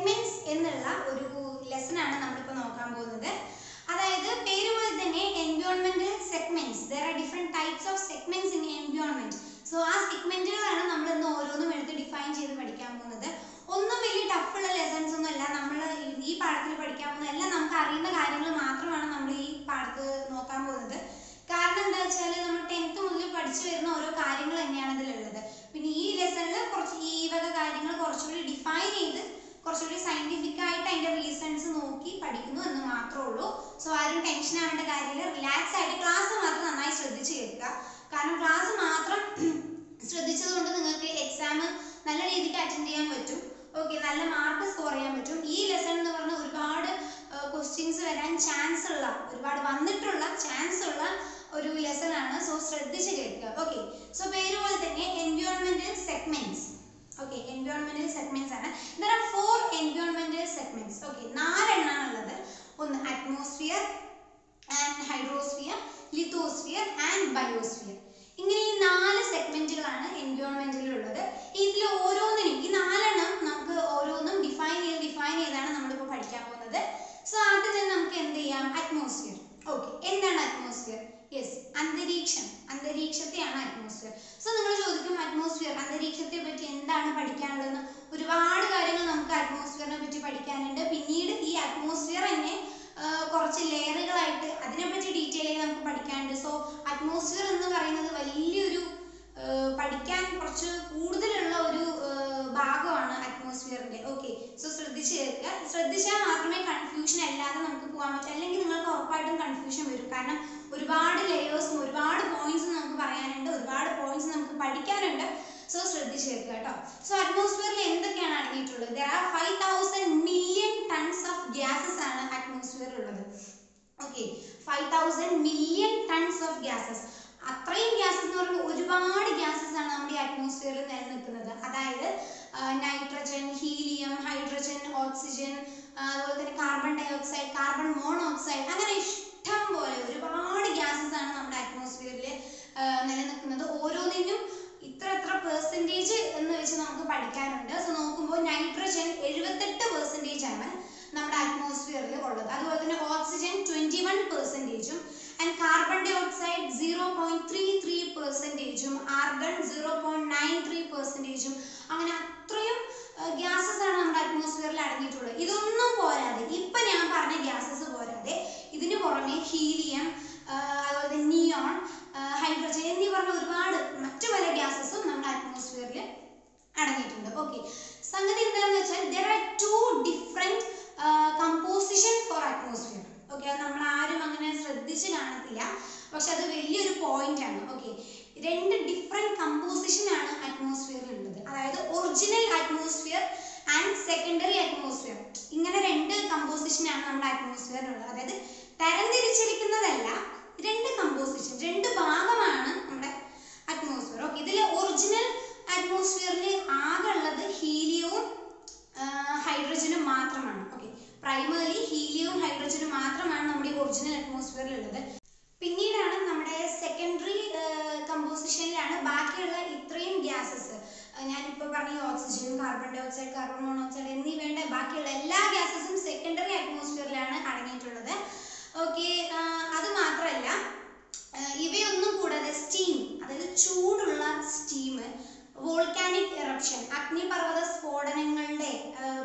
Segments എന്നുള്ള ഒരു lesson ആണ് നമ്മളിപ്പോൾ നോക്കാൻ പോകുന്നത്. അതായത് പേര് പോലെ തന്നെ എൻവയോൺമെന്റൽ segments there are different types of segments in environment so ആ സെഗ്മെന്റുകളാണ് നമ്മൾ ഇന്ന് ഓരോന്നും എടുത്ത് ഡിഫൈൻ ചെയ്ത് പഠിക്കാൻ പോകുന്നത്. ഒന്നും വലിയ ടഫുള്ള ലെസൺസ് ഒന്നും അല്ല. നമ്മൾ ഈ പാഠത്തിൽ പഠിക്കാൻ പോകുന്ന എല്ലാം നമുക്ക് അറിയുന്ന കാര്യങ്ങൾ മാത്രമാണ് നമ്മൾ ഈ പാഠത്ത് നോക്കാൻ പോകുന്നത്. കാരണം എന്താ വെച്ചാൽ നമ്മൾ ടെൻത്ത് മുതൽ പഠിച്ചു വരുന്ന ഓരോ കാര്യങ്ങൾ തന്നെയാണ് ഇതിലുള്ളത്. പിന്നെ ഈ ലെസണിൽ കുറച്ച് ഈ വക കാര്യങ്ങൾ കുറച്ചുകൂടി ഡിഫൈൻ ചെയ്ത് കുറച്ചുകൂടി സയന്റിഫിക് ആയിട്ട് അതിന്റെ റീസൺസ് നോക്കി പഠിക്കുന്നു എന്ന് മാത്രമേ ഉള്ളൂ സോ ആരും ടെൻഷൻ ആവേണ്ട കാര്യമില്ല. റിലാക്സ് ആയിട്ട് ക്ലാസ് മാത്രം നന്നായി ശ്രദ്ധിച്ചു കേൾക്കുക. കാരണം ക്ലാസ് മാത്രം ശ്രദ്ധിച്ചത് കൊണ്ട് നിങ്ങൾക്ക് എക്സാം നല്ല രീതിക്ക് അറ്റൻഡ് ചെയ്യാൻ പറ്റും. ഓക്കെ നല്ല മാർക്ക് സ്കോർ ചെയ്യാൻ പറ്റും. ഈ ലെസൺ എന്ന് പറഞ്ഞ ഒരുപാട് ക്വസ്റ്റ്യൻസ് വരാൻ ചാൻസ് ഉള്ള ഒരുപാട് വന്നിട്ടുള്ള ചാൻസ് ഉള്ള ഒരു ലെസൺ ആണ്. സോ ശ്രദ്ധിച്ച് കേൾക്കുക. ഓക്കെ സോ പേര് പോലെ തന്നെ എൻവയോൺമെന്റൽ സെഗ്മെന്റ്സ് ഓക്കെ എൻവയോൺമെന്റൽ സെഗ്മെന്റ്സ് ആണ്. There are four എൻവയോൺമെന്റൽ segments okay നാലെണ്ണാണ് ഉള്ളത്. ഒന്ന് atmosphere and hydrosphere lithosphere and biosphere ഇങ്ങനെ ഈ നാല് സെഗ്മെന്റുകളാണ് എൻവയോൺമെന്റിൽ ഉള്ളത്. ഇതിൽ ഓരോന്നിനും ഈ നാലെണ്ണം നമുക്ക് ഓരോന്നും ഡിഫൈൻ ചെയ്ത് ഡിഫൈൻ ചെയ്താണ് നമ്മളിപ്പോൾ പഠിക്കാൻ പോകുന്നത്. സോ ആദ്യം തന്നെ നമുക്ക് എന്ത് ചെയ്യാം? അറ്റ്മോസ്ഫിയർ ഓക്കെ എന്താണ് അറ്റ്മോസ്ഫിയർ യെസ് അന്തരീക്ഷം. അന്തരീക്ഷത്തെയാണ് അറ്റ്മോസ്ഫിയർ സോ നിങ്ങൾ ചോദിക്കും അറ്റ്മോസ്ഫിയർ അന്തരീക്ഷത്തെ പറ്റി എന്താണ് പഠിക്കാനുള്ളതെന്ന് ഒരുപാട് കാര്യങ്ങൾ നമുക്ക് അറ്റ്മോസ്ഫിയറിനെ പറ്റി പഠിക്കാനുണ്ട്. പിന്നീട് ഈ അറ്റ്മോസ്ഫിയർ തന്നെ കുറച്ച് ലെയറുകളായിട്ട് അതിനെപ്പറ്റി ഡീറ്റെയിൽ ആയി നമുക്ക് പഠിക്കാനുണ്ട്. സോ അറ്റ്മോസ്ഫിയർ എന്ന് പറയുന്നത് വലിയൊരു പഠിക്കാൻ കുറച്ച് കൂടുതലുള്ള ഒരു ഭാഗമാണ് അറ്റ്മോസ്ഫിയറിന്റെ ഓക്കെ സോ ശ്രദ്ധിച്ച് കേൾക്കുക. ശ്രദ്ധിച്ചാൽ മാത്രമേ കൺഫ്യൂഷൻ അല്ലാതെ നമുക്ക് പോകാൻ പറ്റൂ. അല്ലെങ്കിൽ നിങ്ങൾക്ക് ഉറപ്പായിട്ടും കൺഫ്യൂഷൻ വരും. കാരണം ഒരുപാട് ലെയേഴ്സും ഒരുപാട് പോയിന്റ്സും നമുക്ക് പറയാനുണ്ട്. ഒരുപാട് പോയിന്റ്സ് നമുക്ക് പഠിക്കാനുണ്ട്. സോ ശ്രദ്ധിച്ച് കേൾക്കുക കേട്ടോ സോ അറ്റ്മോസ്ഫിയറിൽ എന്തൊക്കെയാണ് അടങ്ങിയിട്ടുള്ളത്? There are five thousand million tons of gases ആണ് അറ്റ്മോസ്ഫിയറിൽ ഉള്ളത്. Okay five thousand million tons of gases അത്രയും ഗ്യാസസ് എന്ന് പറയുമ്പോൾ ഒരുപാട് ഗ്യാസസ് ആണ് നമ്മുടെ അറ്റ്മോസ്ഫിയറിൽ നിലനിൽക്കുന്നത്. അതായത് നൈട്രജൻ ഹീലിയം ഹൈഡ്രജൻ ഓക്സിജൻ അതുപോലെ തന്നെ carbon dioxide carbon monoxide അങ്ങനെ ഇഷ്ടം പോലെ ഒരുപാട് ഗ്യാസസ് ആണ് നമ്മുടെ അറ്റ്മോസ്ഫിയറിൽ നിലനിൽക്കുന്നത്. ഓരോന്നിനും ഇത്ര എത്ര പെർസെന്റേജ് എന്ന് വെച്ച് നമുക്ക് പഠിക്കാനുണ്ട്. സോ നോക്കുമ്പോൾ നൈട്രജൻ എഴുപത്തെട്ട് പെർസെന്റേജ് ആണ് നമ്മുടെ അറ്റ്മോസ്ഫിയറിൽ ഉള്ളത്. അതുപോലെ തന്നെ oxygen twenty one പെർസെന്റേജും and carbon dioxide zero point three three പെർസെന്റേജും argon zero point nine three പെർസെന്റേജും അങ്ങനെ അത്രയും ഗ്യാസസ് ആണ് നമ്മുടെ അറ്റ്മോസ്ഫിയറിൽ അടങ്ങിയിട്ടുള്ളത് ഇതൊന്നും പോരാതെ ഇപ്പൊ ഞാൻ പറഞ്ഞ ഗ്യാസസ് പോരാതെ ഇതിന് പുറമെ ഹീലിയം അതുപോലെ തന്നെ നിയോൺ ഹൈഡ്രജൻ എന്നീ പറഞ്ഞ ഒരുപാട് മറ്റു പല ഗ്യാസസും നമ്മുടെ അറ്റ്മോസ്ഫിയറിൽ അടങ്ങിയിട്ടുണ്ട് ഓക്കെ സംഗതി എന്താണെന്ന് വെച്ചാൽ there are two different composition for atmosphere okay അത് നമ്മൾ ആരും അങ്ങനെ ശ്രദ്ധിച്ച് കാണത്തില്ല. പക്ഷെ അത് വലിയൊരു പോയിന്റ് ആണ്. ഓക്കെ രണ്ട് ഡിഫറെന്റ് കമ്പോസിഷൻ ആണ് അറ്റ്മോസ്ഫിയറിൽ ഉള്ളത്. അതായത് original atmosphere and secondary atmosphere ഇങ്ങനെ രണ്ട് കമ്പോസിഷൻ ആണ് നമ്മുടെ അറ്റ്മോസ്ഫിയറിൽ ഉള്ളത്. അതായത് തരംതിരിച്ചിരിക്കുന്നതല്ല രണ്ട് കമ്പോസിഷൻ രണ്ട് ഭാഗമാണ് നമ്മുടെ അറ്റ്മോസ്ഫിയർ ഓക്കെ ഇതിൽ ഒറിജിനൽ അറ്റ്മോസ്ഫിയറിൽ ആകെ ഉള്ളത് ഹീലിയവും മാത്രമാണ് ഓക്കെ പ്രൈമറി ഹീലിയവും ഹൈഡ്രജനും മാത്രമാണ് നമ്മുടെ ഒറിജിനൽ അറ്റ്മോസ്ഫിയറിൽ ഉള്ളത്. പിന്നീടാണ് നമ്മുടെ സെക്കൻഡറി കമ്പോസിഷനിലാണ് ബാക്കിയുള്ള ഇത്രയും ഗ്യാസസ് ഞാനിപ്പോൾ പറഞ്ഞ oxygen carbon dioxide carbon monoxide എന്നീ വേണ്ട ബാക്കിയുള്ള എല്ലാ ഗ്യാസസും സെക്കൻഡറി അറ്റ്മോസ്ഫിയറിലാണ് അടങ്ങിയിട്ടുള്ളത്. ഓക്കെ അത് മാത്രമല്ല ഇവയൊന്നും കൂടാതെ സ്റ്റീം അതായത് ചൂടുള്ള സ്റ്റീം വോൾക്കാനിക് ഇറപ്ഷൻ അഗ്നിപർവത സ്ഫോടനങ്ങളുടെ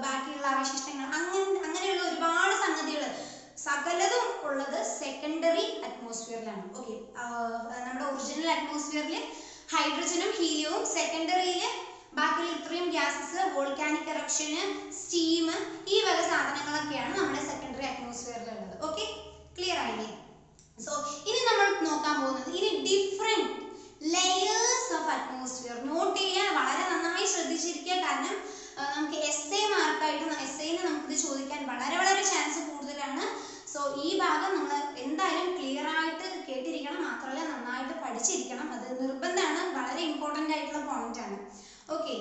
ബാക്കിയുള്ള അവശിഷ്ടങ്ങൾ അങ്ങനെ അങ്ങനെയുള്ള ഒരുപാട് സംഗതികൾ സകലതും ഉള്ളത് സെക്കൻഡറി അറ്റ്മോസ്ഫിയറിലാണ് ഓക്കെ നമ്മുടെ ഒറിജിനൽ അറ്റ്മോസ്ഫിയറിൽ ഹൈഡ്രജനും ഹീലിയവും സെക്കൻഡറിയിൽ ബാക്കിയുള്ള ഇത്രയും ഗ്യാസസ് വോൾക്കാനിക് ഇറപ്ഷന് സ്റ്റീം ഈ വക സാധനങ്ങളൊക്കെയാണ് നമ്മുടെ സെക്കൻഡറി അറ്റ്മോസ്ഫിയറിൽ ഉള്ളത് ഓക്കെ ക്ലിയർ ആയില്ലേ? സോ ഇനി നമ്മൾ നോക്കാൻ പോകുന്നത് ഇനി different layers of atmosphere note ചെയ്യാൻ വളരെ നന്നായി ശ്രദ്ധിച്ചിരിക്കുക. കാരണം നമുക്ക് എസ് എ മാർക്കായിട്ട് എസ് ഐന് നമുക്കിത് ചോദിക്കാൻ വളരെ വളരെ ചാൻസ് കൂടുതലാണ്. സോ ഈ ഭാഗം നമ്മൾ എന്തായാലും ക്ലിയർ ആയിട്ട് കേട്ടിരിക്കണം. മാത്രമല്ല നന്നായിട്ട് പഠിച്ചിരിക്കണം. അത് നിർബന്ധമാണ്. വളരെ ഇമ്പോർട്ടന്റ് ആയിട്ടുള്ള പോയിന്റ് ആണ്. ഓക്കെ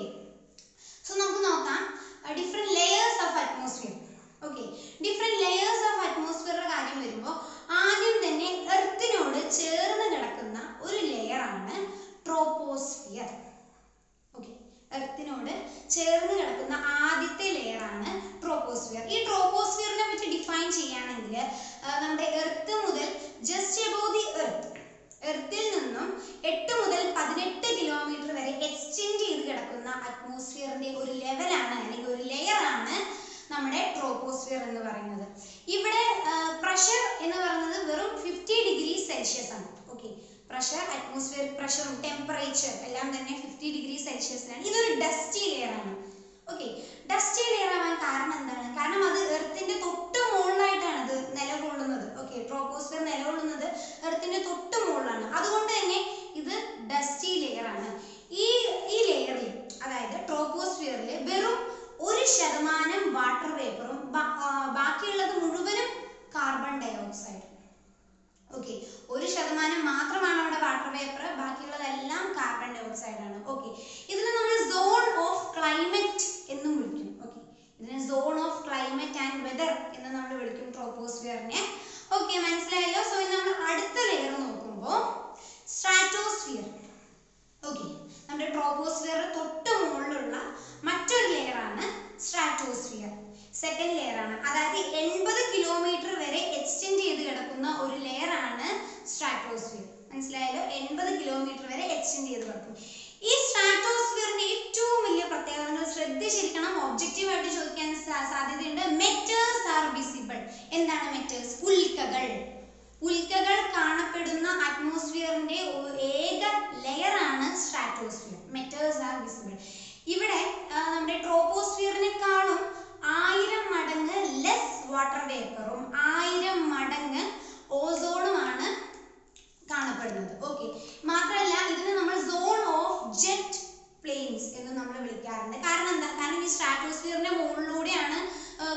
സോ നമുക്ക് നോക്കാം. Different layers of atmosphere okay different layers of അറ്റ്മോസ്ഫിയറുടെ കാര്യം വരുമ്പോൾ ആദ്യം തന്നെ എർത്തിനോട് ചേർന്ന് കിടക്കുന്ന ഒരു ലെയർ ആണ് ട്രോപ്പോസ്ഫിയർ ഓക്കെ ആണ് ട്രോപ്പോസ്ഫിയർ ഈ ട്രോപ്പോസ്ഫിയറിനെ പറ്റി ഡിഫൈൻ ചെയ്യുകയാണെങ്കിൽ നമ്മുടെ എർത്ത് മുതൽ ജസ്റ്റ് എബോവ് ദി എർത്ത് എർത്തിൽ നിന്നും എട്ട് മുതൽ പതിനെട്ട് കിലോമീറ്റർ വരെ എക്സ്റ്റെൻഡ് ചെയ്ത് കിടക്കുന്ന അറ്റ്മോസ്ഫിയറിന്റെ ഒരു ലെവലാണ് അല്ലെങ്കിൽ ഒരു ലെയർ ആണ് നമ്മുടെ ട്രോപ്പോസ്ഫിയർ എന്ന് പറയുന്നത്. ഇവിടെ പ്രഷർ എന്ന് പറയുന്നത് വെറും ഫിഫ്റ്റി ഡിഗ്രി സെൽഷ്യസ് ആണ്. ഓക്കെ പ്രഷർ അറ്റ്മോസ്ഫിയർ പ്രഷറും ടെമ്പറേച്ചർ എല്ലാം തന്നെ ഫിഫ്റ്റി ഡിഗ്രി സെൽഷ്യസിലാണ് ഇതൊരു ഡസ്റ്റി ലെയർ ആണ്. ഓക്കെ ഡസ്റ്റി ലെയർ ആവാൻ കാരണം എന്താണ്? കാരണം അത് എർത്തിന്റെ തൊട്ട് മുകളിലായിട്ടാണ് അത് നിലകൊള്ളുന്നത്. ഓക്കെ ട്രോപ്പോസ്ഫിയർ നിലകൊള്ളുന്നത് എർത്തിന്റെ തൊട്ട് മുകളിലാണ് അതുകൊണ്ട് തന്നെ ഇത് ഡസ്റ്റി ലെയർ ആണ്. ഈ ഈ ലെയറിൽ അതായത് ട്രോപ്പോസ്ഫിയറിൽ വെറും ഒരു ശതമാനം വാട്ടർ വേപ്പറും ബാക്കിയുള്ളത് മുഴുവനും കാർബൺ ഡയോക്സൈഡ് ഓക്കെ ഒരു ശതമാനം മാത്രമാണ് അവിടെ വാട്ടർ വേപ്പർ ബാക്കിയുള്ളതെല്ലാം കാർബൺ ഡയോക്സൈഡ് ആണ്. ഓക്കെ ഇതിനെ നമ്മൾ സോൺ ഓഫ് ക്ലൈമറ്റ് എന്നും വിളിക്കും. ഓക്കെ ഇതിനെ zone of climate and weather എന്ന് നമ്മൾ വിളിക്കും ട്രോപ്പോസ്ഫിയറിനെ ഓക്കെ മനസ്സിലായല്ലോ? സോ ഇനി നമ്മൾ അടുത്ത ലെയർ നോക്കുമ്പോൾ സ്ട്രാറ്റോസ്ഫിയർ ഓക്കെ നമ്മുടെ ട്രോപ്പോസ്ഫിയർ തൊട്ട് മുകളിലുള്ള മറ്റൊരു ലെയർ ആണ് സ്ട്രാറ്റോസ്ഫിയർ സെക്കൻഡ് ലെയർ ആണ്. അതായത് എൺപത് കിലോമീറ്റർ വരെ എക്സ്റ്റെൻഡ് ചെയ്ത് കിടക്കുന്ന ഒരു ലെയർ ആണ് സ്ട്രാറ്റോസ്ഫിയർ മനസ്സിലായല്ലോ? എൺപത് കിലോമീറ്റർ വരെ എക്സ്റ്റെൻഡ് ചെയ്ത് കിടക്കും. ഈ സ്ട്രാറ്റോസ്ഫിയറിന്റെ ഏറ്റവും വലിയ പ്രത്യേകത നിങ്ങൾ ശ്രദ്ധിച്ചിരിക്കണം ഒബ്ജക്റ്റീവ് ആയിട്ട് ചോദിക്കാൻ സാധ്യതയുണ്ട്. മെറ്റേഴ്സ് ആർ വിസിബിൾ എന്താണ് മെറ്റേഴ്സ് ഉൽക്കകൾ ഉൽക്കകൾ കാണപ്പെടുന്ന അറ്റ്മോസ്ഫിയറിന്റെ ഏക ലെയർ ആണ് സ്ട്രാറ്റോസ്ഫിയർ മെറ്റേഴ്സ് ആർ വിസിബിൾ ഇവിടെ നമ്മുടെ ട്രോപ്പോസ്ഫിയറിനെക്കാളും ആയിരം മടങ്ങ് ലെസ് വാട്ടർ വേപ്പറും ആയിരം മടങ്ങ് ഓസോണുമാണ് കാണപ്പെടുന്നത്. ഓക്കെ മാത്രമല്ല ഇതിന് നമ്മൾ സോൺ ഓഫ് ജെറ്റ് പ്ലെയിൻസ് എന്ന് നമ്മൾ വിളിക്കാറുണ്ട്. കാരണം എന്താ? കാരണം ഈ സ്ട്രാറ്റോസ്ഫിയറിന്റെ മുകളിലൂടെയാണ്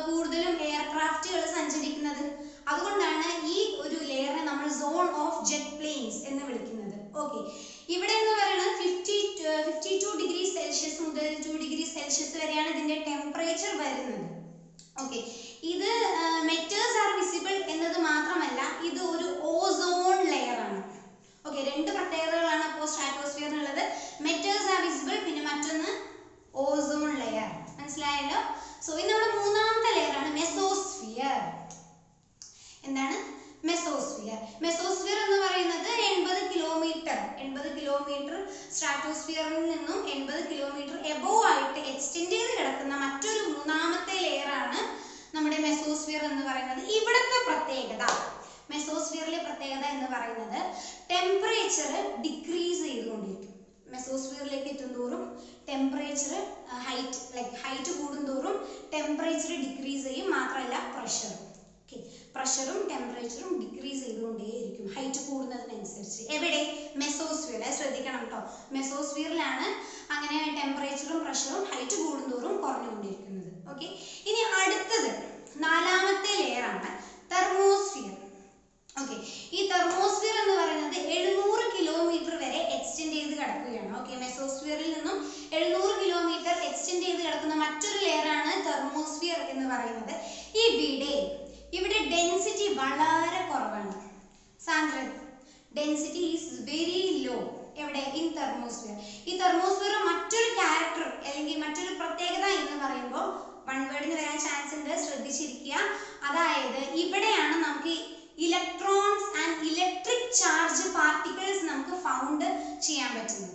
കൂടുതലും എയർക്രാഫ്റ്റുകൾ സഞ്ചരിക്കുന്നത് അതുകൊണ്ടാണ് ഈ ഒരു ലെയറിനെ നമ്മൾ സോൺ ഓഫ് ജെറ്റ് പ്ലെയിൻസ് എന്ന് വിളിക്കുന്നത് ഓക്കെ ഇവിടെ എന്ന് പറയുന്നത് fifty fifty two degree Celsius മുതൽ ടു ഡിഗ്രി സെൽഷ്യസ് വരെയാണ് ഇതിന്റെ ടെമ്പറേച്ചർ വരുന്നത്. ഓക്കെ ഇത് മെറ്റേഴ്സ് ആർ വിസിബിൾ എന്നത് മാത്രമല്ല ഇത് ഒരു ഓസോൺ ലെയർ ആണ്. ഓക്കെ രണ്ട് പ്രത്യേകതകളാണ് അപ്പോൾ സ്ട്രാറ്റോസ്ഫിയറിനുള്ളത് മെറ്റേഴ്സ് ആർ വിസിബിൾ പിന്നെ മറ്റൊന്ന് ഓസോൺ ലെയർ മനസ്സിലായല്ലോ? സോ ഇത് നമ്മുടെ മൂന്നാമത്തെ ലെയർ ആണ്. മെസോസ്ഫിയർ എന്താണ്? മെസോസ്ഫിയർ മെസോസ്ഫിയർ എന്ന് പറയുന്നത് എൺപത് കിലോമീറ്റർ എൺപത് കിലോമീറ്റർ സ്ട്രാറ്റോസ്ഫിയറിൽ നിന്നും എൺപത് കിലോമീറ്റർ എബോവ് ആയിട്ട് എക്സ്റ്റെൻഡ് ചെയ്ത് കിടക്കുന്ന മറ്റൊരു മൂന്നാമത്തെ ലെയർ ആണ് നമ്മുടെ മെസോസ്ഫിയർ എന്ന് പറയുന്നത്. ഇവിടുത്തെ പ്രത്യേകത മെസോസ്ഫിയറിലെ പ്രത്യേകത എന്ന് പറയുന്നത് ടെമ്പറേച്ചർ ഡിക്രീസ് ചെയ്തുകൊണ്ടിരിക്കും. മെസോസ്ഫിയറിലേക്ക് എത്തുന്തോറും ടെമ്പറേച്ചർ ഹൈറ്റ് ലൈക്ക് ഹൈറ്റ് കൂടുന്തോറും ടെമ്പറേച്ചർ ഡിക്രീസ് ചെയ്യും. മാത്രമല്ല പ്രഷർ ഓക്കെ പ്രഷറും ടെമ്പറേച്ചറും ഡിക്രീസ് ചെയ്തുകൊണ്ടേയിരിക്കും. ഹൈറ്റ് കൂടുന്നതിനനുസരിച്ച്. എവിടെ? മെസോസ്ഫിയർ ശ്രദ്ധിക്കണം കേട്ടോ മെസോസ്ഫിയറിലാണ് അങ്ങനെ ടെമ്പറേച്ചറും പ്രഷറും ഹൈറ്റ് കൂടുന്തോറും കുറഞ്ഞുകൊണ്ടിരിക്കുന്നത്. ഓക്കെ ഇനി അടുത്തത് നാലാമത്തെ ലെയറാണ് തെർമോസ്ഫിയർ ഓക്കെ ഈ തെർമോസ്ഫിയർ എന്ന് പറയുന്നത് എഴുന്നൂറ് കിലോമീറ്റർ വരെ എക്സ്റ്റെൻഡ് ചെയ്ത് കിടക്കുകയാണ്. ഓക്കെ മെസോസ്ഫിയറിൽ നിന്നും എഴുന്നൂറ് കിലോമീറ്റർ എക്സ്റ്റെൻഡ് ചെയ്ത് കിടക്കുന്ന മറ്റൊരു ലെയറാണ് തെർമോസ്ഫിയർ എന്ന് പറയുന്നത്. വളരെ കുറവാണ്. സാന്ദ്രത ഡെൻസിറ്റി ഈസ് വെരി ലോ എവിടെ? ഇൻ തെർമോസ്ഫിയർ ഈ തെർമോസ്ഫിയർ മറ്റൊരു ക്യാരക്ടർ അല്ലെങ്കിൽ മറ്റൊരു പ്രത്യേകത എന്ന് പറയുമ്പോൾ വൺ വേർഡിന് വരാൻ ചാൻസ് ഉണ്ട്. ശ്രദ്ധിച്ചിരിക്കുക. അതായത് ഇവിടെയാണ് നമുക്ക് electrons and electric charge particles നമുക്ക് ഫൗണ്ട് ചെയ്യാൻ പറ്റുന്നത്.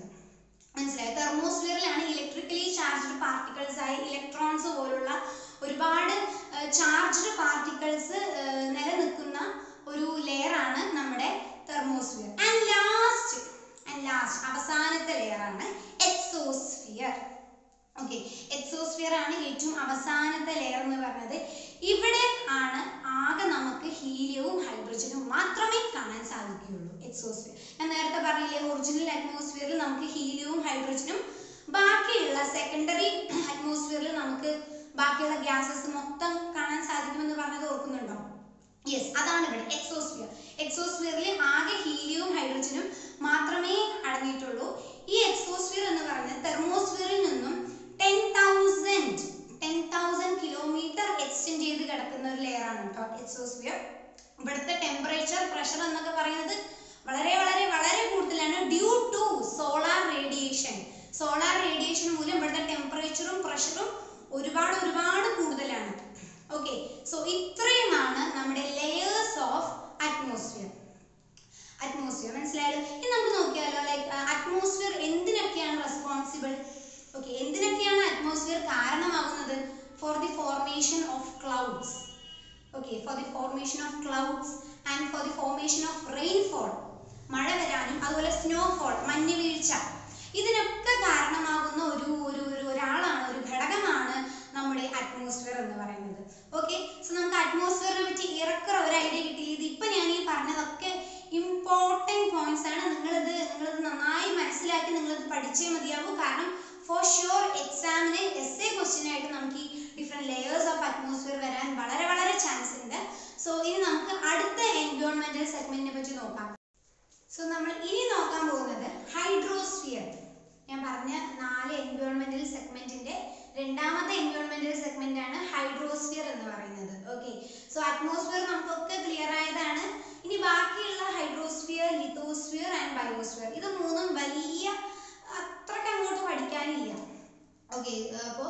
മനസ്സിലായി? തെർമോസ്ഫിയറിലാണ് ഇലക്ട്രിക്കലി ചാർജ്ഡ് പാർട്ടിക്കിൾസ് ആയി ഇലക്ട്രോൺസ് പോലുള്ള ഒരുപാട് ചാർജ്ഡ് പാർട്ടിക്കിൾസ് നിലനിൽക്കുന്ന ഒരു ലെയർ ആണ് നമ്മുടെ thermosphere and last and last അവസാനത്തെ ലെയർ ആണ് എക്സോസ്ഫിയർ ഓക്കെ എക്സോസ്ഫിയർ ആണ് ഏറ്റവും അവസാനത്തെ ലെയർ എന്ന് പറഞ്ഞത്. ഇവിടെ ആണ് ആകെ നമുക്ക് ഹീലിയവും ഹൈഡ്രജനും മാത്രമേ കാണാൻ സാധിക്കുകയുള്ളൂ എക്സോസ്ഫിയർ ഞാൻ നേരത്തെ പറഞ്ഞില്ലേ ഒറിജിനൽ അറ്റ്മോസ്ഫിയറിൽ നമുക്ക് ഹീലിയവും ഹൈഡ്രജനും ബാക്കിയുള്ള സെക്കൻഡറി അറ്റ്മോസ്ഫിയറിൽ നമുക്ക് ബാക്കിയുള്ള ഗ്യാസസ് മൊത്തം കാണാൻ സാധിക്കുമെന്ന് പറഞ്ഞത് ഓർക്കുന്നുണ്ടോ? യെസ് അതാണ് ഇവിടെ എക്സോസ്ഫിയർ എക്സോസ്ഫിയറിൽ ആകെ ഹീലിയവും ഹൈഡ്രജനും മാത്രമേ അടങ്ങിയിട്ടുള്ളൂ. ഈ എക്സോസ്ഫിയർ എന്ന് പറഞ്ഞാൽ തെർമോസ്ഫിയറിൽ നിന്നും ten thousand ten thousand kilometre extend ചെയ്ത് കിടക്കുന്ന ഒരു ലെയർ ആണ് കേട്ടോ എക്സോസ്ഫിയർ ഇവിടുത്തെ ടെമ്പറേച്ചർ പ്രഷർ എന്നൊക്കെ പറയുന്നത് വളരെ വളരെ വളരെ കൂടുതലാണ് due to solar radiation solar radiation മൂലം ഇവിടുത്തെ ടെമ്പറേച്ചറും പ്രഷറും ഒരുപാട് ഒരുപാട് കൂടുതലാണ്. ഓക്കെ സോ ഇത്രയുമാണ് നമ്മുടെ ലെയേഴ്സ് ഓഫ് അറ്റ്മോസ്ഫിയർ അറ്റ്മോസ്ഫിയർ മനസ്സിലായാലോ ഇനി നമുക്ക് നോക്കിയാലോ ലൈക്ക് അറ്റ്മോസ്ഫിയർ എന്തിനൊക്കെയാണ് റെസ്പോൺസിബിൾ ഓക്കെ എന്തിനൊക്കെയാണ് അറ്റ്മോസ്ഫിയർ കാരണമാകുന്നത് for the formation of clouds okay for the formation of clouds and for the formation of rainfall മഴ വരാനും അതുപോലെ സ്നോഫോൾ മഞ്ഞ് വീഴ്ച ഇതിനൊക്കെ കാരണമാകുന്ന ഒരു ഒരു ഒരാളാണ് ഒരു ഘടകമാണ് നമ്മുടെ അറ്റ്മോസ്ഫിയർ എന്ന് പറയുന്നത്. ഓക്കെ സോ നമുക്ക് അറ്റ്മോസ്ഫിയറിനെ പറ്റി ഏറെക്കുറെ ഒരു ഐഡിയ കിട്ടി ഇതിപ്പോ ഞാൻ ഈ പറഞ്ഞതൊക്കെ ഇമ്പോർട്ടന്റ് പോയിന്റ്സ് ആണ്. നിങ്ങളിത് നിങ്ങളിത് നന്നായി മനസ്സിലാക്കി നിങ്ങളിത് പഠിച്ചേ മതിയാവൂ. കാരണം ഫോർ ഷുവർ എക്സാമിന് എസ് എ ക്വസ്റ്റ്യൻ ആയിട്ട് നമുക്ക് ഈ ഡിഫറെന്റ് ലെയേഴ്സ് ഓഫ് അറ്റ്മോസ്ഫിയർ വരാൻ വളരെ വളരെ ചാൻസ് ഉണ്ട്. സോ ഇനി നമുക്ക് അടുത്ത എൻവയോൺമെന്റൽ സെഗ്മെന്റിനെ പറ്റി നോക്കാം. സോ നമ്മൾ ഇനി നോക്കാൻ പോകുന്നത് ഹൈഡ്രോസ്ഫിയർ ഞാൻ പറഞ്ഞ നാല് എൻവയോൺമെന്റൽ സെഗ്മെന്റിന്റെ രണ്ടാമത്തെ എൻവയോൺമെന്റൽ സെഗ്മെന്റ് ആണ് ഹൈഡ്രോസ്ഫിയർ എന്ന് പറയുന്നത്. ഓക്കെ സോ അറ്റ്മോസ്ഫിയർ നമുക്കൊക്കെ ക്ലിയർ ആയതാണ്. ഇനി ബാക്കിയുള്ള ഹൈഡ്രോസ്ഫിയർ ലിത്തോസ്ഫിയർ ആൻഡ് ബയോസ്ഫിയർ ഇത് മൂന്നും വലിയ അത്രയ്ക്ക് അങ്ങോട്ട് പഠിക്കാനില്ല. ഓക്കെ അപ്പോൾ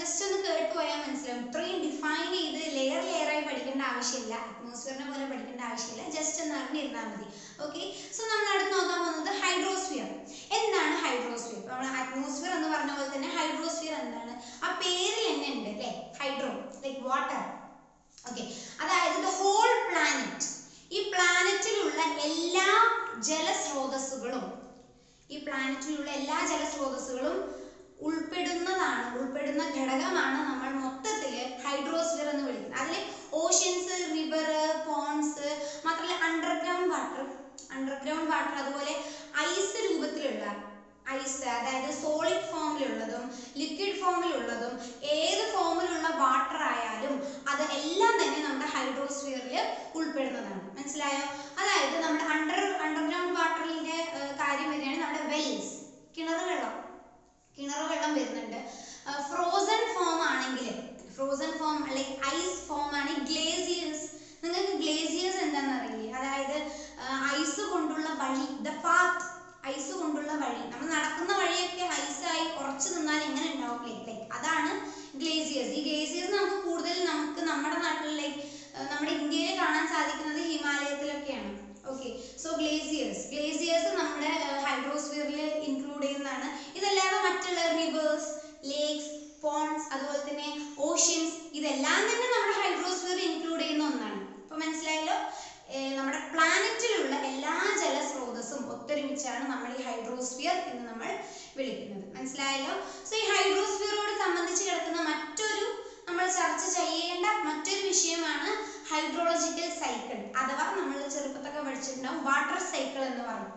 ജസ്റ്റ് ഒന്ന് കേട്ട് പോയാൽ മനസ്സിലാവും. ഇത്രയും ഡിഫൈൻ ചെയ്ത് ലെയർ ലെയർ ആയി പഠിക്കേണ്ട ആവശ്യമില്ല. അറ്റ്മോസ്ഫിയറിനെ പോലെ പഠിക്കേണ്ട ആവശ്യമില്ല. ജസ്റ്റ് ഒന്ന് അറിഞ്ഞിരുന്നാൽ മതി. ഓക്കെ സോ നമ്മൾ അടുത്ത് നോക്കാൻ പോകുന്നത് ഹൈഡ്രോസ്ഫിയർ എന്താണ് ഹൈഡ്രോസ്ഫിയർ നമ്മൾ അറ്റ്മോസ്ഫിയർ എന്ന് പറഞ്ഞ പോലെ തന്നെ ഹൈഡ്രോസ്ഫിയർ എന്താണ്? ആ പേരിൽ തന്നെ ഉണ്ട് അല്ലേ? ഹൈഡ്രോ ലൈക്ക് വാട്ടർ ഓക്കെ അതായത് ദ ഹോൾ പ്ലാനറ്റ് ഈ പ്ലാനറ്റിലുള്ള എല്ലാ ജലസ്രോതസ്സുകളും ഈ പ്ലാനറ്റിലുള്ള എല്ലാ ജലസ്രോതസ്സുകളും ഉൾപ്പെടുന്നതാണ് ഉൾപ്പെടുന്ന ഘടകമാണ് നമ്മൾ മൊത്തത്തിൽ ഹൈഡ്രോസ്ഫിയർ എന്ന് വിളിക്കുന്നത്. അതിൽ ഓഷ്യൻസ് റിവർ പോൺസ് മാത്രമല്ല അണ്ടർഗ്രൗണ്ട് വാട്ടർ അണ്ടർഗ്രൗണ്ട് വാട്ടർ അതുപോലെ ഐസ് രൂപത്തിലുള്ള ഐസ് അതായത് സോളിഡ് ഫോമിലുള്ളതും ലിക്വിഡ് ഫോമിലുള്ളതും ഏത് ഫോമിലുള്ള വാട്ടർ ആയാലും അത് എല്ലാം തന്നെ നമ്മുടെ ഹൈഡ്രോസ്ഫിയറിൽ ഉൾപ്പെടുന്നതാണ്. മനസ്സിലായോ? അതായത് നമ്മുടെ ഫ്രോസൺ ഫോം അല്ലെങ്കിൽ ഐസ് ഫോം ആണ് ഗ്ലേസിയേഴ്സ് നിങ്ങൾക്ക് ഗ്ലേസിയേഴ്സ് എന്താണെന്ന് അറിയില്ലേ? അതായത് ഐസ് കൊണ്ടുള്ള വഴി ദ പാത്ത് ഐസ് കൊണ്ടുള്ള വഴി. നമ്മൾ നടക്കുന്ന വഴിയൊക്കെ ഐസായി ഉറച്ചു നിന്നാൽ എങ്ങനെ ഉണ്ടാവും? ലൈക്ക് അതാണ് ഗ്ലേസിയേഴ്സ് ഈ ഗ്ലേസിയേഴ്സ് നമുക്ക് കൂടുതൽ നമുക്ക് നമ്മുടെ നാട്ടിലെ നമ്മുടെ ഇന്ത്യയിൽ കാണാൻ സാധിക്കുന്നത് ഹിമാലയത്തിലൊക്കെയാണ്. ഓക്കെ സോ ഗ്ലേസിയേഴ്സ് ഗ്ലേസിയേഴ്സ് നമ്മുടെ ഹൈഡ്രോസ്ഫിയറിൽ ഇൻക്ലൂഡ് ചെയ്യുന്നതാണ്. ഇതല്ലാതെ മറ്റുള്ള റിവേഴ്സ് ലേക്സ് പോൺസ് അതുപോലെ തന്നെ ഓഷ്യൻസ് ഇതെല്ലാം തന്നെ നമ്മുടെ ഹൈഡ്രോസ്ഫിയറിൽ ഇൻക്ലൂഡ് ചെയ്യുന്ന ഒന്നാണ് ഇപ്പൊ മനസ്സിലായല്ലോ ഏർ നമ്മുടെ പ്ലാനറ്റിലുള്ള എല്ലാ ജലസ്രോതസ്സും ഒത്തൊരുമിച്ചാണ് നമ്മൾ ഈ ഹൈഡ്രോസ്ഫിയർ എന്ന് നമ്മൾ വിളിക്കുന്നത്. മനസ്സിലായല്ലോ? സോ ഈ ഹൈഡ്രോസ്ഫിയറോട് സംബന്ധിച്ച് കിടക്കുന്ന മറ്റൊരു നമ്മൾ ചർച്ച ചെയ്യേണ്ട മറ്റൊരു വിഷയമാണ് ഹൈഡ്രോളജിക്കൽ സൈക്കിൾ അഥവാ നമ്മൾ ചെറുപ്പത്തൊക്കെ പഠിച്ചിട്ടുണ്ടാവും വാട്ടർ സൈക്കിൾ എന്ന് പറയും.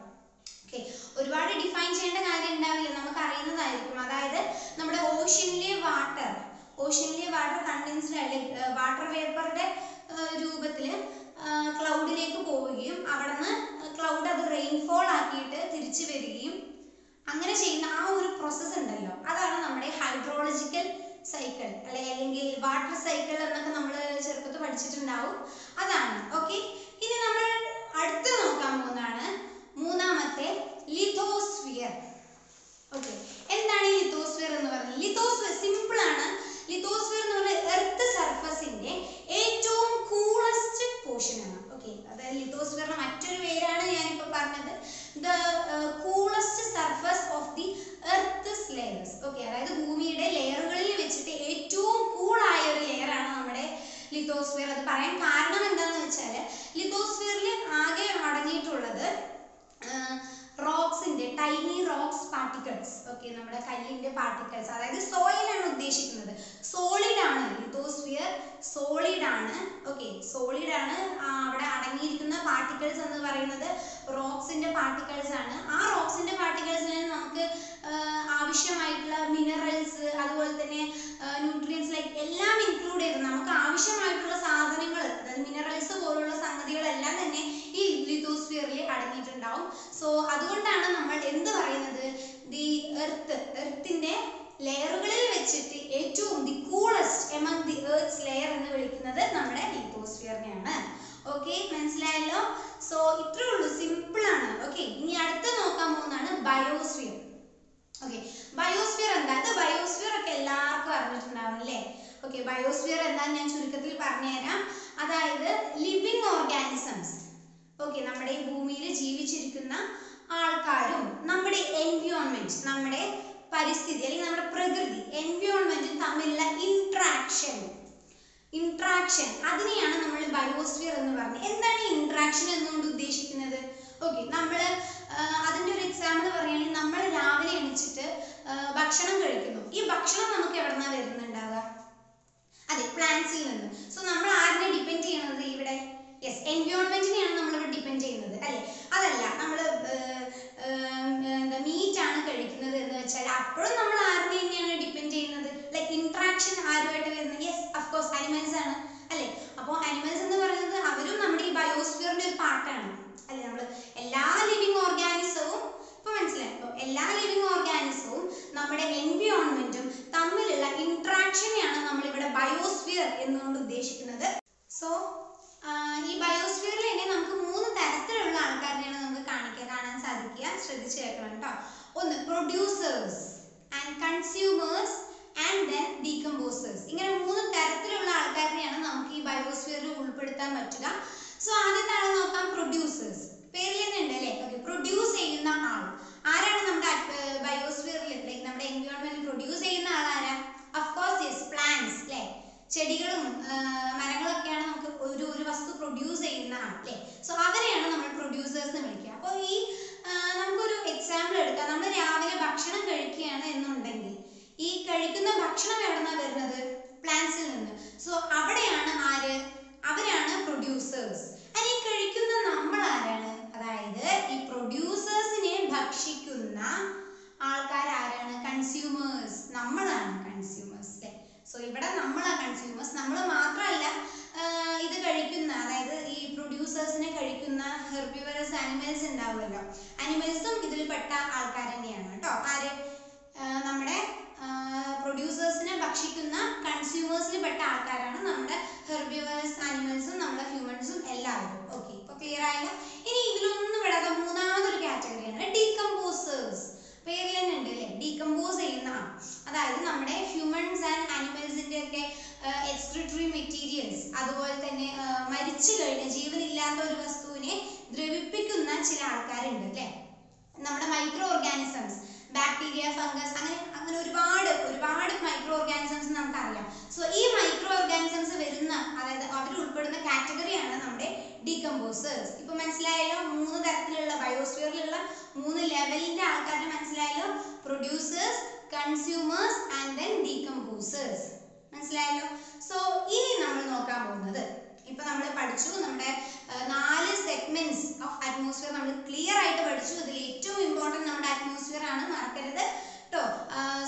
ഓക്കെ ഒരുപാട് ഡിഫൈൻ ചെയ്യേണ്ട കാര്യം ഉണ്ടാവില്ല. നമുക്ക് അറിയുന്നതായിരിക്കും. അതായത് നമ്മുടെ ഓഷ്യനിലെ വാട്ടർ ഓഷ്യനിലെ വാട്ടർ കണ്ടൻസ്ഡ് അല്ലെങ്കിൽ വാട്ടർ വേപ്പറുടെ രൂപത്തിൽ ക്ലൗഡിലേക്ക് അങ്ങനെ ചെയ്യുന്ന ആ ഒരു പ്രോസസ്സ് ഉണ്ടല്ലോ. അതാണ് നമ്മുടെ ഹൈഡ്രോളജിക്കൽ സൈക്കിൾ അല്ലെ അല്ലെങ്കിൽ വാട്ടർ സൈക്കിൾ എന്നൊക്കെ നമ്മൾ ചെറുപ്പത്തിൽ പഠിച്ചിട്ടുണ്ടാവും. അതാണ് ഓക്കെ ഇനി നമ്മൾ അടുത്ത് നോക്കാൻ പോകുന്നതാണ് മൂന്നാമത്തെ ലിഥോസ്ഫിയർ ഓക്കെ എന്താണ് ഈ എന്ന് പറയുന്നത് ലിഥോസ്ഫിയർ സിമ്പിൾ ആണ്. ലിഥോസ്ഫിയർ എന്ന് പറയുന്നത് എർത്ത് സർഫസിന്റെ ഏറ്റവും കൂളസ്റ്റ് പോർഷൻ ആണ്. ഓക്കെ അതായത് ലിത്തോസ്ഫിയറിന് മറ്റൊരു പേരാണ് ഞാനിപ്പോ പറഞ്ഞത്. The coolest surface of the earth layers okay അതായത് ഭൂമിയുടെ ലെയറുകളിൽ വെച്ചിട്ട് ഏറ്റവും കൂളായ ഒരു ലെയർ ആണ് നമ്മുടെ ലിത്തോസ്ഫിയർ അത് പറയാൻ കാരണം എന്താണെന്ന് വെച്ചാൽ ലിത്തോസ്ഫിയറിൽ ആകെ അടങ്ങിയിട്ടുള്ളത് റോക്സിന്റെ ടൈനി റോക്സ് പാർട്ടിക്കിൾസ് ഓക്കെ നമ്മുടെ കല്ലിന്റെ പാർട്ടിക്കിൾസ് അതായത് സോയിൽ ആണ് ഉദ്ദേശിക്കുന്നത്. സോളിഡ് ആണ്. ലിത്തോസ്ഫിയർ സോളിഡ് ആണ്. ഓക്കെ സോളിഡ് ആണ്. അവിടെ അടങ്ങിയിരിക്കുന്ന പാർട്ടിക്കിൾസ് എന്ന് പറയുന്നത് റോക്സിന്റെ പാർട്ടിക്കിൾസ് ആണ്. ആ റോക്സിന്റെ പാർട്ടിക്കിൾസിന് നമുക്ക് ആവശ്യമായിട്ടുള്ള മിനറൽസ് അതുപോലെ തന്നെ ന്യൂട്രിയൻസ് ലൈക്ക് എല്ലാം ഇൻക്ലൂഡ് ചെയ്ത് നമുക്ക് ആവശ്യമായിട്ടുള്ള സാധനങ്ങൾ അതായത് മിനറൽസ് പോലുള്ള സംഗതികളെല്ലാം തന്നെ ഈ ലിത്തോസ്ഫിയറിൽ അടങ്ങിയിട്ടുണ്ടാവും. സോ അതുകൊണ്ടാണ് നമ്മൾ എന്ത് പറയുന്നത്? ദി എർത്ത് എർത്തിന്റെ ലെയറുകളിൽ വെച്ചിട്ട് ഏറ്റവും the coolest among the earth's layer എന്ന് വിളിക്കുന്നത് നമ്മുടെ ലിത്തോസ്ഫിയറിനെയാണ്. ഓക്കെ മനസ്സിലായല്ലോ? സോ ഇത്രേ ഉള്ളൂ. സിമ്പിൾ ആണ്. ഓക്കെ ഇനി അടുത്ത് നോക്കാൻ പോകുന്നതാണ് ബയോസ്ഫിയർ. ഓക്കെ ബയോസ്ഫിയർ എന്താ? അത് ബയോസ്ഫിയർ ഒക്കെ എല്ലാവർക്കും അറിഞ്ഞിട്ടുണ്ടാവും അല്ലേ? ഓക്കെ ബയോസ്ഫിയർ എന്താന്ന് ഞാൻ ചുരുക്കത്തിൽ പറഞ്ഞുതരാം. അതായത് ലിവിങ് ഓർഗാനിസംസ് ഓക്കെ നമ്മുടെ ഈ ഭൂമിയിൽ ജീവിച്ചിരിക്കുന്ന ആൾക്കാരും നമ്മുടെ എൻവിയോൺമെന്റ് നമ്മുടെ പരിസ്ഥിതി അല്ലെങ്കിൽ നമ്മുടെ പ്രകൃതി എൻവിയോൺമെന്റും തമ്മിലുള്ള ഇൻട്രാക്ഷൻ ഇൻട്രാക്ഷൻ അതിനെയാണ് നമ്മൾ ബയോസ്ഫിയർ എന്ന് പറഞ്ഞത്. എന്താണ് ഈ ഇന്ററാക്ഷൻ എന്നുകൊണ്ട് ഉദ്ദേശിക്കുന്നത്? ഓക്കെ നമ്മൾ അതിന്റെ ഒരു എക്സാമ്പിൾ പറയുകയാണെങ്കിൽ നമ്മൾ രാവിലെ എണീച്ചിട്ട് ഭക്ഷണം കഴിക്കുന്നു. ഈ ഭക്ഷണം നമുക്ക് എവിടെ നിന്നാണ് വരുന്നുണ്ടാവുക? അതെ പ്ലാന്റ്സിൽ നിന്ന്. സോ നമ്മൾ ആരിനെ ഡിപ്പെൻഡ് ചെയ്യണത് ഇവിടെ? യെസ് എൻവയോൺമെന്റിനെയാണ് ഡിപ്പെൻഡ് ചെയ്യുന്നത് അല്ലെ? അതല്ല നമ്മൾ എന്താ മീറ്റ് ആണ് കഴിക്കുന്നത് എന്ന് വെച്ചാൽ അപ്പോഴും നമ്മൾ ആരിനെ തന്നെയാണ് ഡിപ്പെൻഡ് ചെയ്യുന്നത്? ലൈക്ക് ഇന്ററാക്ഷൻ ആരുമായിട്ട് വരുന്നത്? യെസ് അഫ്കോഴ്സ് അനിമൽസ് ആണ് അല്ലെ? അപ്പോൾ അനിമൽസ് എന്ന് പറയുന്നത് അവരും നമ്മുടെ ഈ ബയോസ്ഫിയറിന്റെ ഒരു പാർട്ടാണ് അല്ലെ? നമ്മൾ എല്ലാ ലിവിങ് ഓർഗാനിസവും ഇപ്പൊ മനസ്സിലായോ? എല്ലാ ലിവിങ് ഓർഗാനിസവും നമ്മുടെ എൻവിയോൺമെന്റും തമ്മിലുള്ള ഇന്ററാക്ഷനെയാണ് നമ്മൾ ഇവിടെ ബയോസ്ഫിയർ എന്നുകൊണ്ട് ഉദ്ദേശിക്കുന്നത്. സോ ഈ ബയോസ്ഫിയറിൽ തന്നെ നമുക്ക് മൂന്ന് തരത്തിലുള്ള ആൾക്കാരെയാണ് നമുക്ക് കാണിക്കുക കാണാൻ സാധിക്കുക. ശ്രദ്ധിച്ചു കേൾക്കണം കേട്ടോ ഒന്ന് producers and consumers and then decomposers ഇങ്ങനെ മൂന്ന് തരത്തിലുള്ള ആൾക്കാരെയാണ് നമുക്ക് ഈ ബയോസ്ഫിയറിൽ ഉൾപ്പെടുത്താൻ പറ്റുക. സോ ആദ്യത്തെ ആളെ നോക്കാം പ്രൊഡ്യൂസേഴ്സ് പേരിൽ തന്നെ ഉണ്ട് അല്ലേ ഓക്കെ പ്രൊഡ്യൂസ് ചെയ്യുന്ന ആൾ. ആരാണ് നമ്മുടെ ബയോസ്ഫിയറിൽ ലൈക്ക് നമ്മുടെ എൻവയോൺമെന്റ് പ്രൊഡ്യൂസ് ചെയ്യുന്ന ആൾ ആരാ അഫ്കോഴ്സ് യെസ് പ്ലാന്റ്സ് അല്ലേ ചെടികളും മരങ്ങളും മരങ്ങളൊക്കെയാണ് നമുക്ക് ഒരു ഒരു വസ്തു പ്രൊഡ്യൂസ് ചെയ്യുന്ന ആൾ അല്ലേ? സോ അവരെയാണ് നമ്മൾ പ്രൊഡ്യൂസേഴ്സ് എന്ന് വിളിക്കുക. അപ്പോൾ ഈ നമുക്കൊരു എക്സാമ്പിൾ എടുക്കാം. നമ്മൾ രാവിലെ ഭക്ഷണം കഴിക്കുകയാണ് എന്നുണ്ടെങ്കിൽ ഈ കഴിക്കുന്ന ഭക്ഷണം എവിടെന്നാ വരുന്നത്? പ്ലാന്റ്സിൽ നിന്ന്. സോ അവിടെയാണ് ആര്? അവരാണ് പ്രൊഡ്യൂസേഴ്സ് ഈ കഴിക്കുന്ന നമ്മൾ ആരാണ്? അതായത് ഈ പ്രൊഡ്യൂസേഴ്സിനെ ഭക്ഷിക്കുന്ന ആൾക്കാർ ആരാണ് കൺസ്യൂമേഴ്സ് നമ്മളാണ് കൺസ്യൂമേഴ്സ് സോ ഇവിടെ നമ്മളാ കൺസ്യൂമേഴ്സ് നമ്മൾ മാത്രമല്ല ഇത് കഴിക്കുന്ന അതായത് ഈ പ്രൊഡ്യൂസേഴ്സിനെ കഴിക്കുന്ന ഹെർബിവറസ് ആനിമൽസ് ഉണ്ടാവുമല്ലോ. അനിമൽസും ഇതിൽ പെട്ട ആൾക്കാർ തന്നെയാണ് കേട്ടോ. ആര്? നമ്മുടെ പ്രൊഡ്യൂസേഴ്സിനെ ഭക്ഷിക്കുന്ന കൺസ്യൂമേഴ്സിൽ പെട്ട ആൾക്കാരാണ് നമ്മുടെ ഹെർബിവറസ് ആനിമൽസും നമ്മുടെ ഹ്യൂമൻസും എല്ലാവരും. ഓക്കെ ഇപ്പൊ ക്ലിയർ ആയല്ലോ? ഇനി ഇതിലൊന്നും വിടാതെ മൂന്നാമതൊരു കാറ്റഗറിയാണ് ഡീകമ്പോസേഴ്സ് പേരിൽ തന്നെ ഉണ്ട് അല്ലേ? ഡീകമ്പോസ് ചെയ്യുന്ന ആ അതായത് നമ്മുടെ ഹ്യൂമൻസ് ആൻഡ് ആനിമൽസിന്റെ ഒക്കെ എക്സ്ക്രിട്ടറി മെറ്റീരിയൽസ് അതുപോലെ തന്നെ മരിച്ചു കഴിഞ്ഞ ജീവനില്ലാത്ത ഒരു വസ്തുവിനെ ദ്രവിപ്പിക്കുന്ന ചില ആൾക്കാരുണ്ട് അല്ലേ? നമ്മുടെ മൈക്രോ ഓർഗാനിസംസ് ബാക്ടീരിയ ഫംഗസ് അങ്ങനെ അങ്ങനെ ഒരുപാട് ഒരുപാട് മൈക്രോ ഓർഗാനിസംസ് നമുക്കറിയാം. സോ ഈ മൈക്രോ ഓർഗാനിസംസ് വരുന്ന അതായത് അവർ ഉൾപ്പെടുന്ന കാറ്റഗറിയാണ് നമ്മുടെ ഡീകമ്പോസേഴ്സ് ഇപ്പൊ മനസ്സിലായല്ലോ മൂന്ന് തരത്തിലുള്ള ബയോസ്ഫിയറിലുള്ള മൂന്ന് ലെവലിന്റെ ആൾക്കാരെ മനസ്സിലായല്ലോ? Producers consumers and then decomposers മനസ്സിലായല്ലോ? സോ ഇനി നമ്മൾ നോക്കാൻ പോകുന്നത്. ഇപ്പൊ നമ്മൾ പഠിച്ചു നമ്മുടെ നാല് സെഗ്മെന്റ്സ് ഓഫ് അറ്റ്മോസ്ഫിയർ നമ്മൾ ക്ലിയർ ആയിട്ട് പഠിച്ചു. അതിൽ ഏറ്റവും ഇമ്പോർട്ടന്റ് നമ്മുടെ അറ്റ്മോസ്ഫിയർ ആണ്. മറക്കരുത് കേട്ടോ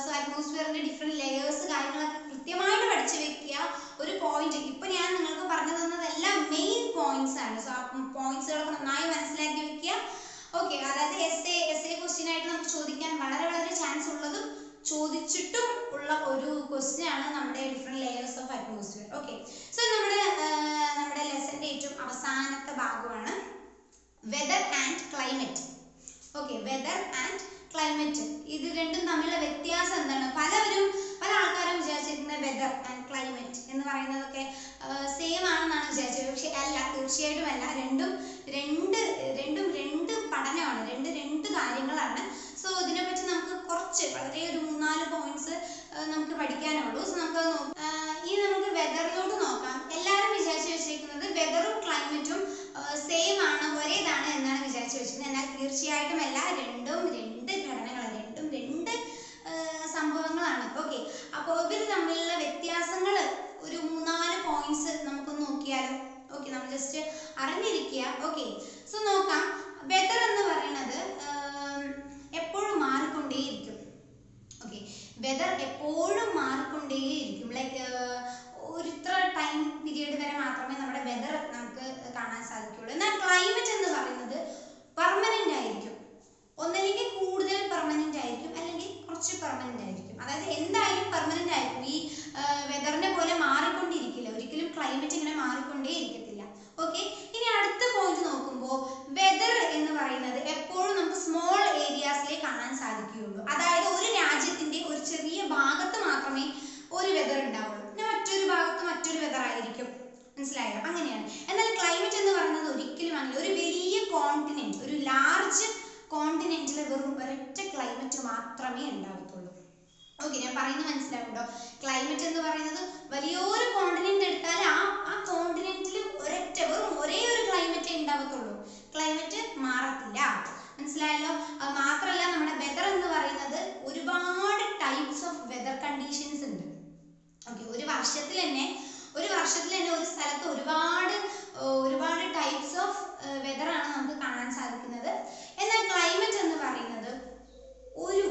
സോ അറ്റ്മോസ്ഫിയറിന്റെ ഡിഫറെന്റ് ലെയേഴ്സ് കാര്യങ്ങളൊക്കെ കൃത്യമായിട്ട് പഠിച്ചു വെക്കുക. ഒരു പോയിന്റ് ഇപ്പൊ ഞാൻ നിങ്ങൾക്ക് പറഞ്ഞു തന്നതെല്ലാം മെയിൻ പോയിന്റ്സ് ആണ്. സോ പോയിന്റ്സുകളൊക്കെ നന്നായി മനസ്സിലാക്കി വെക്കുക. ഓക്കെ അതായത് as a as a question ആയിട്ട് നമുക്ക് ചോദിക്കാൻ വളരെ വളരെ ചാൻസ് ഉള്ളതും ചോദിച്ചിട്ടും ഉള്ള ഒരു ക്വസ്റ്റ്യൻ ആണ് നമ്മുടെ different layers of atmosphere okay so നമ്മുടെ നമ്മുടെ ലെസന്റെ ഏറ്റവും അവസാനത്തെ ഭാഗമാണ് weather and climate okay weather and climate ഇത് രണ്ടും തമ്മിലുള്ള വ്യത്യാസം എന്താണ്? പലവരും പല ആൾക്കാരും വിചാരിച്ചിരിക്കുന്നത് വെതർ ആൻഡ് ക്ലൈമറ്റ് എന്ന് പറയുന്നതൊക്കെ സെയിം ആണെന്നാണ് വിചാരിച്ചത്. പക്ഷെ അല്ല തീർച്ചയായിട്ടും അല്ല. രണ്ടും രണ്ട് രണ്ടും രണ്ട് പഠനമാണ്. രണ്ട് രണ്ട് കാര്യങ്ങളാണ്. സോ ഇതിനെപ്പറ്റി നമുക്ക് കുറച്ച് വളരെ ഒരു മൂന്നാൽ പോയിന്റ്സ് നമുക്ക് പഠിക്കാനുള്ളൂ. സോ നമുക്ക് ഈ നമുക്ക് വെദറിലോട്ട് നോക്കാം എല്ലാവരും വിചാരിച്ചു വെച്ചിരിക്കുന്നത് വെദറും ക്ലൈമറ്റും സെയിം ആണ് ഒരേതാണ് എന്നാണ് വിചാരിച്ചു വെച്ചിരിക്കുന്നത് എന്നാൽ തീർച്ചയായിട്ടും അല്ല രണ്ടും രണ്ട് ഘടനകളാണ് രണ്ടും രണ്ട് ആ, സംഭവങ്ങളാണ് ഓക്കെ അപ്പോൾ ഇവർ തമ്മിലുള്ള വ്യത്യാസങ്ങൾ ഒരു മൂന്നാൽ പോയിന്റ്സ് നമുക്കൊന്ന് നോക്കിയാലോ? ഓക്കെ നമ്മൾ ജസ്റ്റ് അറിഞ്ഞിരിക്കുക. ഓക്കെ സോ നോക്കാം. വെതർ എന്ന് പറയുന്നത് എപ്പോഴും മാറിക്കൊണ്ടേയിരിക്കും. ഓക്കെ വെതർ എപ്പോഴും മാറിക്കൊണ്ടേയിരിക്കും. ലൈക്ക് ഒരു ഇത്ര ടൈം പീരീഡ് വരെ മാത്രമേ നമ്മുടെ വെതർ നമുക്ക് കാണാൻ സാധിക്കുകയുള്ളൂ എന്നാൽ ക്ലൈമറ്റ് എന്ന് പറയുന്നത് പെർമനന്റ് ആയിരിക്കും. ഒന്നല്ലെങ്കിൽ കൂടുതൽ പെർമനന്റ് ആയിരിക്കും. അല്ലെങ്കിൽ കുറച്ച് പെർമനന്റ് ആയിരിക്കും. അതായത് എന്തായാലും പെർമനന്റ് ആയിരിക്കും. ഈ വെതറിനെ പോലെ മാറിക്കൊണ്ടിരിക്കില്ല. ഒരിക്കലും ക്ലൈമറ്റ് ഇങ്ങനെ മാറിക്കൊണ്ടേ ഇരിക്കത്തില്ല. ഓക്കെ ഇനി അടുത്ത പോയിന്റ് നോക്കുമ്പോൾ വെതർ എന്ന് പറയുന്നത് എപ്പോഴും നമുക്ക് സ്മോൾ ഏരിയാസിലേ കാണാൻ സാധിക്കുകയുള്ളൂ. അതായത് ഒരു രാജ്യത്തിന്റെ ഒരു ചെറിയ ഭാഗത്ത് മാത്രമേ ഒരു വെതർ ഉണ്ടാവുള്ളൂ. പിന്നെ മറ്റൊരു ഭാഗത്ത് മറ്റൊരു വെതർ ആയിരിക്കും. മനസ്സിലായോ? അങ്ങനെയാണ്. എന്നാൽ ക്ലൈമറ്റ് എന്ന് പറയുന്നത് ഒരിക്കലും അങ്ങനെ ഒരു വലിയ കോണ്ടിനെന്റ് ഒരു ലാർജ് കോണ്ടിനെന്റിൽ വെറും ഒരൊറ്റ ക്ലൈമറ്റ് മാത്രമേ ഉണ്ടാവത്തുള്ളൂ. ഓക്കെ ഞാൻ പറയുന്നത് മനസ്സിലാവുണ്ടോ? ക്ലൈമറ്റ് എന്ന് പറയുന്നത് വലിയൊരു കോണ്ടിനെന്റ് എടുത്താൽ ആ ആ കോണ്ടിനെന്റിൽ ഒരൊറ്റ വെറും ഒരേ ഒരു ക്ലൈമറ്റേ ഉണ്ടാവത്തുള്ളൂ. ക്ലൈമറ്റ് മാറത്തില്ല. മനസ്സിലായല്ലോ? അത് മാത്രമല്ല നമ്മുടെ വെതർ എന്ന് പറയുന്നത് ഒരുപാട് ടൈപ്സ് ഓഫ് വെതർ കണ്ടീഷൻസ് ഉണ്ട്. ഓക്കെ ഒരു വർഷത്തിൽ തന്നെ ഒരു വർഷത്തിൽ തന്നെ ഒരു സ്ഥലത്ത് ഒരുപാട് ഒരുപാട് ടൈപ്സ് ഓഫ് വെതർ ആണ് നമുക്ക് കാണാൻ സാധിക്കുന്നത്. എന്നാൽ ക്ലൈമറ്റ് എന്ന് പറയുന്നത് ഒരു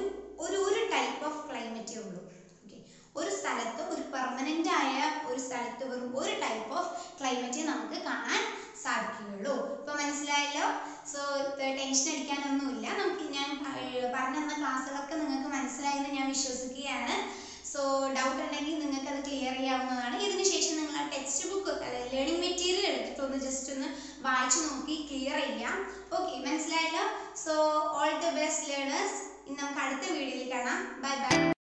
ഒരു ഒരു ടൈപ്പ് ഓഫ് ക്ലൈമറ്റേ ഉള്ളൂ. ഓക്കെ ഒരു സ്ഥലത്ത് ഒരു പെർമനന്റ് ആയ ഒരു സ്ഥലത്ത് വെറും ഒരു ടൈപ്പ് ഓഫ് ക്ലൈമറ്റേ നമുക്ക് കാണാൻ സാധിക്കുകയുള്ളൂ. ഇപ്പൊ മനസ്സിലായല്ലോ? സോ ടെൻഷൻ അടിക്കാനൊന്നുമില്ല നമുക്ക് ഞാൻ പറഞ്ഞു തന്ന ക്ലാസ്സുകളൊക്കെ നിങ്ങൾക്ക് മനസ്സിലായെന്ന് ഞാൻ വിശ്വസിക്കുകയാണ്. സോ ഡൗട്ട് ഉണ്ടെങ്കിൽ നിങ്ങൾക്ക് അത് ക്ലിയർ ചെയ്യാവുന്നതാണ് ഇതിനുശേഷം നിങ്ങൾ ആ ടെക്സ്റ്റ് ബുക്ക് ലേണിംഗ് മെറ്റീരിയൽ എടുത്തിട്ട് ഒന്ന് ജസ്റ്റ് ഒന്ന് വായിച്ചു നോക്കി ക്ലിയർ ചെയ്യാം ഓക്കെ മനസ്സിലായല്ലോ? So all the best learners നമുക്ക് അടുത്ത വീഡിയോയിൽ കാണാം. Bye bye